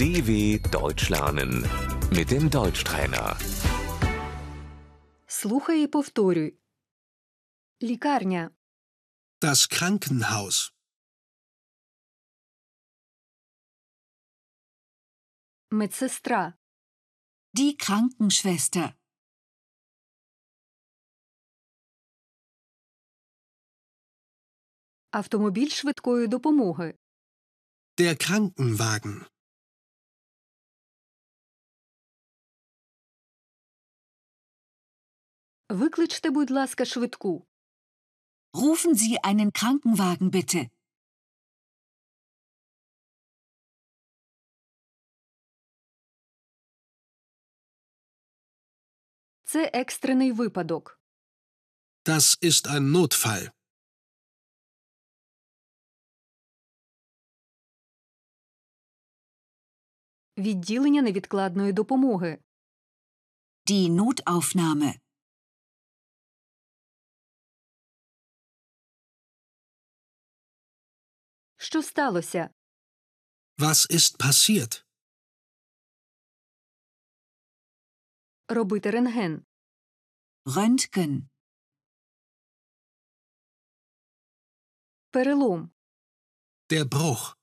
DW Deutsch lernen mit dem Deutschtrainer. Слухай і повторюй. Лікарня, Das Krankenhaus. медсестра, Die Krankenschwester. автомобіль швидкої допомоги, Der Krankenwagen. Викличте, будь ласка, швидку. Rufen Sie einen Krankenwagen bitte. Це екстрений випадок. Das ist ein Notfall. Відділення невідкладної допомоги. Die Notaufnahme. Що сталося? Was ist passiert? Робити рентген. Röntgen. Перелом. Der Bruch.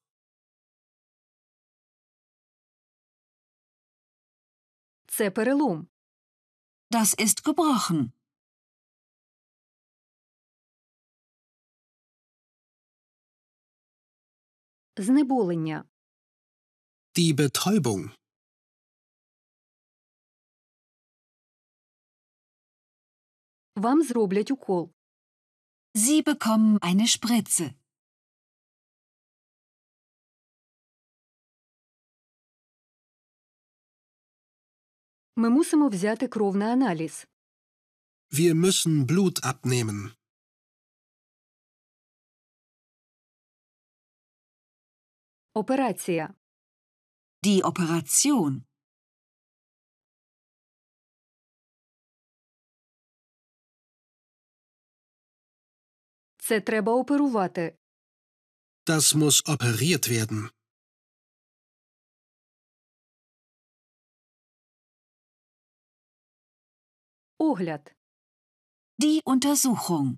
Це перелом. Das ist gebrochen. Знеболення. Die Betäubung. Вам зроблять укол. Sie bekommen eine Spritze. Ми мусимо взяти кров на аналіз. Wir müssen Blut abnehmen. Операція. Die Operation. Це треба оперувати. Das muss operiert werden. Огляд. Die Untersuchung.